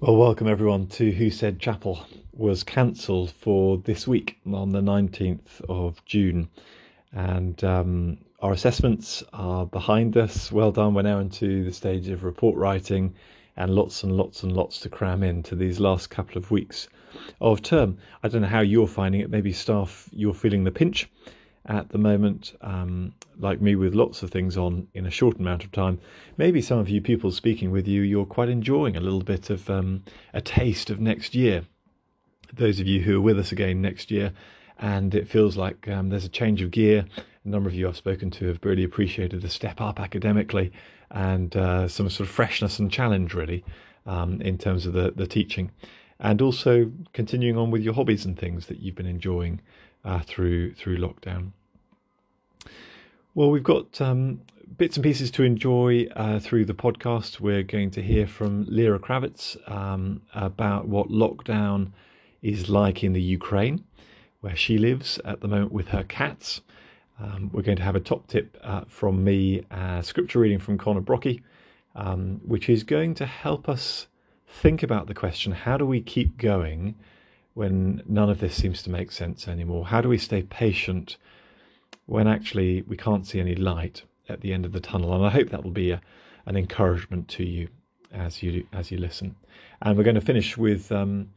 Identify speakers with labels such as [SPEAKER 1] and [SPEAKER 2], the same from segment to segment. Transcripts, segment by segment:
[SPEAKER 1] Well, welcome everyone to Who Said Chapel was cancelled for this week on the 19th of June. And um, our assessments are behind us. Well done. We're now into the stage of report writing and lots and lots and lots to cram into these last couple of weeks of term. I don't know how you're finding it. Maybe staff, you're feeling the pinch at the moment, um, like me, with lots of things on in a short amount of time. Maybe some of you people speaking with you, you're quite enjoying a little bit of um, a taste of next year. Those of you who are with us again next year, and it feels like um, there's a change of gear. A number of you I've spoken to have really appreciated the step up academically and uh, some sort of freshness and challenge, really, um, in terms of the, the teaching. And also continuing on with your hobbies and things that you've been enjoying uh, through through lockdown. Well, we've got um, bits and pieces to enjoy uh, through the podcast. We're going to hear from Lyra Kravitz um, about what lockdown is like in the Ukraine, where she lives at the moment with her cats. Um, we're going to have a top tip uh, from me, uh, scripture reading from Conor Brocky, um, which is going to help us think about the question how do we keep going when none of this seems to make sense anymore? How do we stay patient? When actually we can't see any light at the end of the tunnel. And I hope that will be a, an encouragement to you as you as you listen. And we're going to finish with um,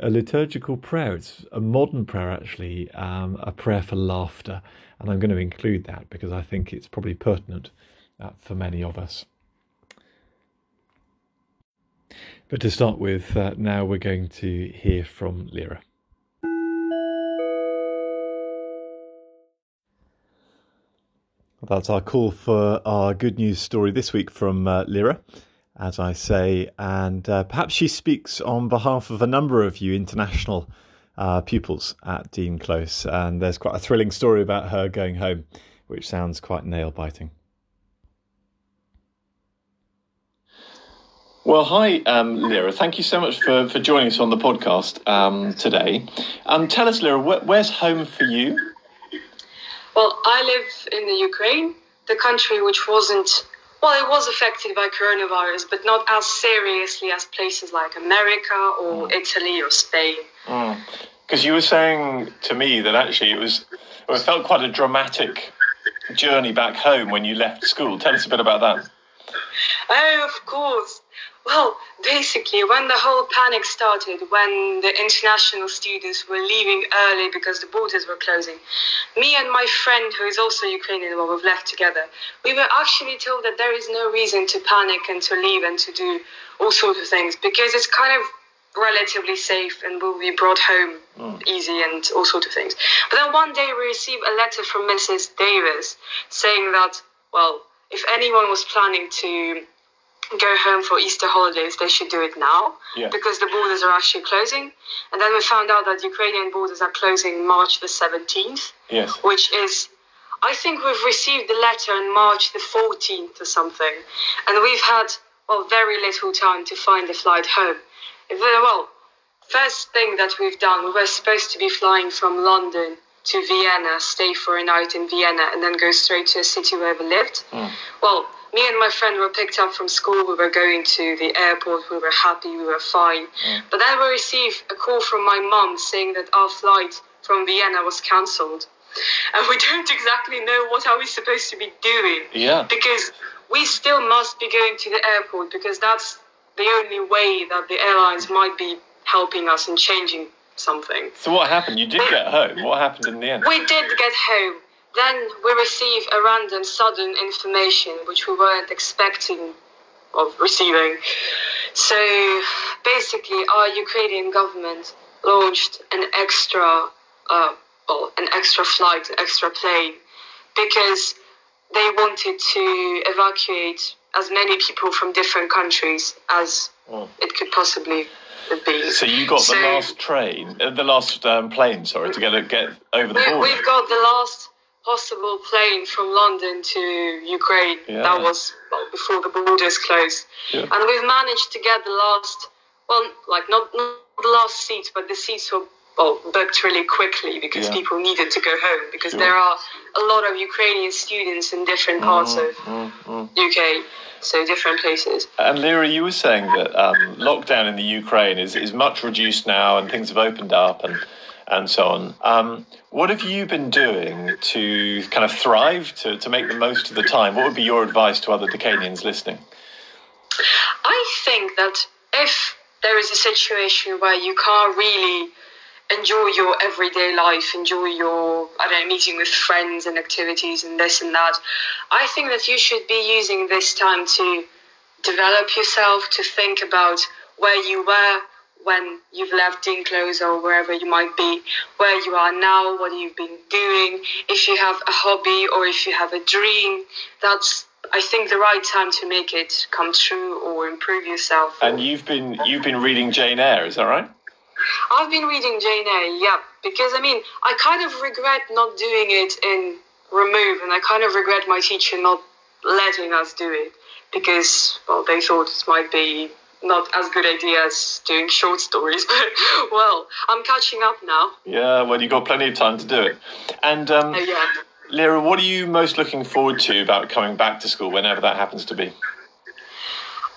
[SPEAKER 1] a liturgical prayer. It's a modern prayer, actually, um, a prayer for laughter. And I'm going to include that because I think it's probably pertinent uh, for many of us. But to start with, uh, now we're going to hear from Lyra. That's our call for our good news story this week from uh, Lyra, as I say, and uh, perhaps she speaks on behalf of a number of you international uh, pupils at Dean Close. And there's quite a thrilling story about her going home, which sounds quite nail biting.
[SPEAKER 2] Well, hi, um, Lyra. Thank you so much for, for joining us on the podcast um, today. Um, tell us, Lyra, wh- where's home for you?
[SPEAKER 3] Well, I live in the Ukraine, the country which wasn't, well, it was affected by coronavirus, but not as seriously as places like America or mm. Italy or Spain.
[SPEAKER 2] Because mm. you were saying to me that actually it was, it felt quite a dramatic journey back home when you left school. Tell us a bit about that.
[SPEAKER 3] Oh, of course. Well, basically, when the whole panic started, when the international students were leaving early because the borders were closing, me and my friend, who is also Ukrainian, well, we've left together, we were actually told that there is no reason to panic and to leave and to do all sorts of things because it's kind of relatively safe and will be brought home mm. easy and all sorts of things. But then one day we received a letter from Mrs. Davis saying that, well, if anyone was planning to go home for Easter holidays, they should do it now yeah. because the borders are actually closing. And then we found out that Ukrainian borders are closing March the 17th,
[SPEAKER 2] yes.
[SPEAKER 3] which is, I think we've received the letter on March the 14th or something. And we've had, well, very little time to find a flight home. Well, first thing that we've done, we were supposed to be flying from London to Vienna, stay for a night in Vienna, and then go straight to a city where we lived. Mm. Well, me and my friend were picked up from school. We were going to the airport. We were happy. We were fine. Mm. But then we received a call from my mum saying that our flight from Vienna was cancelled. And we don't exactly know what are we supposed to be doing.
[SPEAKER 2] Yeah.
[SPEAKER 3] Because we still must be going to the airport because that's the only way that the airlines might be helping us and changing something.
[SPEAKER 2] So what happened? You did get home. What happened in the end?
[SPEAKER 3] We did get home. Then we receive a random, sudden information which we weren't expecting of receiving. So basically, our Ukrainian government launched an extra, uh, well, an extra flight, an extra plane, because they wanted to evacuate as many people from different countries as oh. it could possibly be.
[SPEAKER 2] So you got so, the last train, uh, the last um, plane, sorry, to get get over the border.
[SPEAKER 3] We've got the last possible plane from London to Ukraine. Yeah. That was before the borders closed. Yeah. And we've managed to get the last, well, like not, not the last seats, but the seats were well booked really quickly because
[SPEAKER 1] Yeah.
[SPEAKER 3] people needed to go home because
[SPEAKER 1] Sure.
[SPEAKER 3] there are a lot of Ukrainian students in different parts of
[SPEAKER 1] Mm,
[SPEAKER 3] UK, so different places.
[SPEAKER 1] And Lyra, you were saying that um, lockdown in the Ukraine is, is much reduced now, and things have opened up, and and so on. Um, what have you been doing to kind of thrive, to, to make the most of the time? What would be your advice to other Decanians listening?
[SPEAKER 3] I think that if there is a situation where you can't really enjoy your everyday life, enjoy your, I don't know, meeting with friends and activities and this and that, I think that you should be using this time to develop yourself, to think about where you were when you've left Dean Close or wherever you might be, where you are now, what you've been doing, if you have a hobby or if you have a dream, that's I think the right time to make it come true or improve yourself.
[SPEAKER 1] And you've been you've been reading Jane Eyre, is that right?
[SPEAKER 3] I've been reading Jane Eyre, yeah, because I mean, I kind of regret not doing it in Remove, and I kind of regret my teacher not letting us do it because, well, they thought it might be not as good idea as doing short stories, but well, I'm catching up now.
[SPEAKER 1] Yeah, well, you've got plenty of time to do it. And um,
[SPEAKER 3] Oh yeah.
[SPEAKER 1] Lyra, what are you most looking forward to about coming back to school, whenever that happens to be?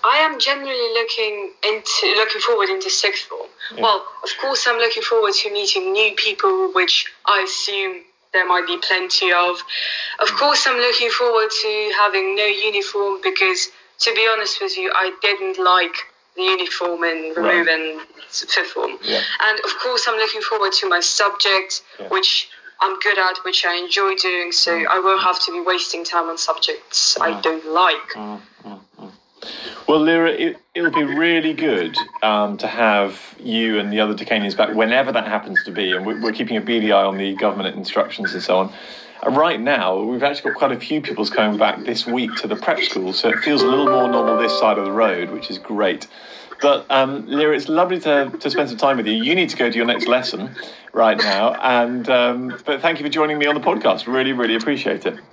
[SPEAKER 3] I am generally looking into looking forward into sixth form.
[SPEAKER 1] Yeah.
[SPEAKER 3] Well, of course, I'm looking forward to meeting new people, which I assume there might be plenty of. Of course, I'm looking forward to having no uniform because, to be honest with you, I didn't like uniform in remove
[SPEAKER 1] Right.
[SPEAKER 3] and fifth form.
[SPEAKER 1] Yeah.
[SPEAKER 3] And of course, I'm looking forward to my subject,
[SPEAKER 1] Yeah.
[SPEAKER 3] which I'm good at, which I enjoy doing. So mm. I won't have to be wasting time on subjects I mm. don't like.
[SPEAKER 1] Mm, Well, Lyra, it, it'll be really good um, to have you and the other Decanians back whenever that happens to be. And we're, we're keeping a beady eye on the government instructions and so on. And right now, we've actually got quite a few pupils coming back this week to the prep school, so it feels a little more normal this side of the road, which is great. But um, Lyra, it's lovely to, to spend some time with you. You need to go to your next lesson right now, and um, but thank you for joining me on the podcast. Really, really appreciate it.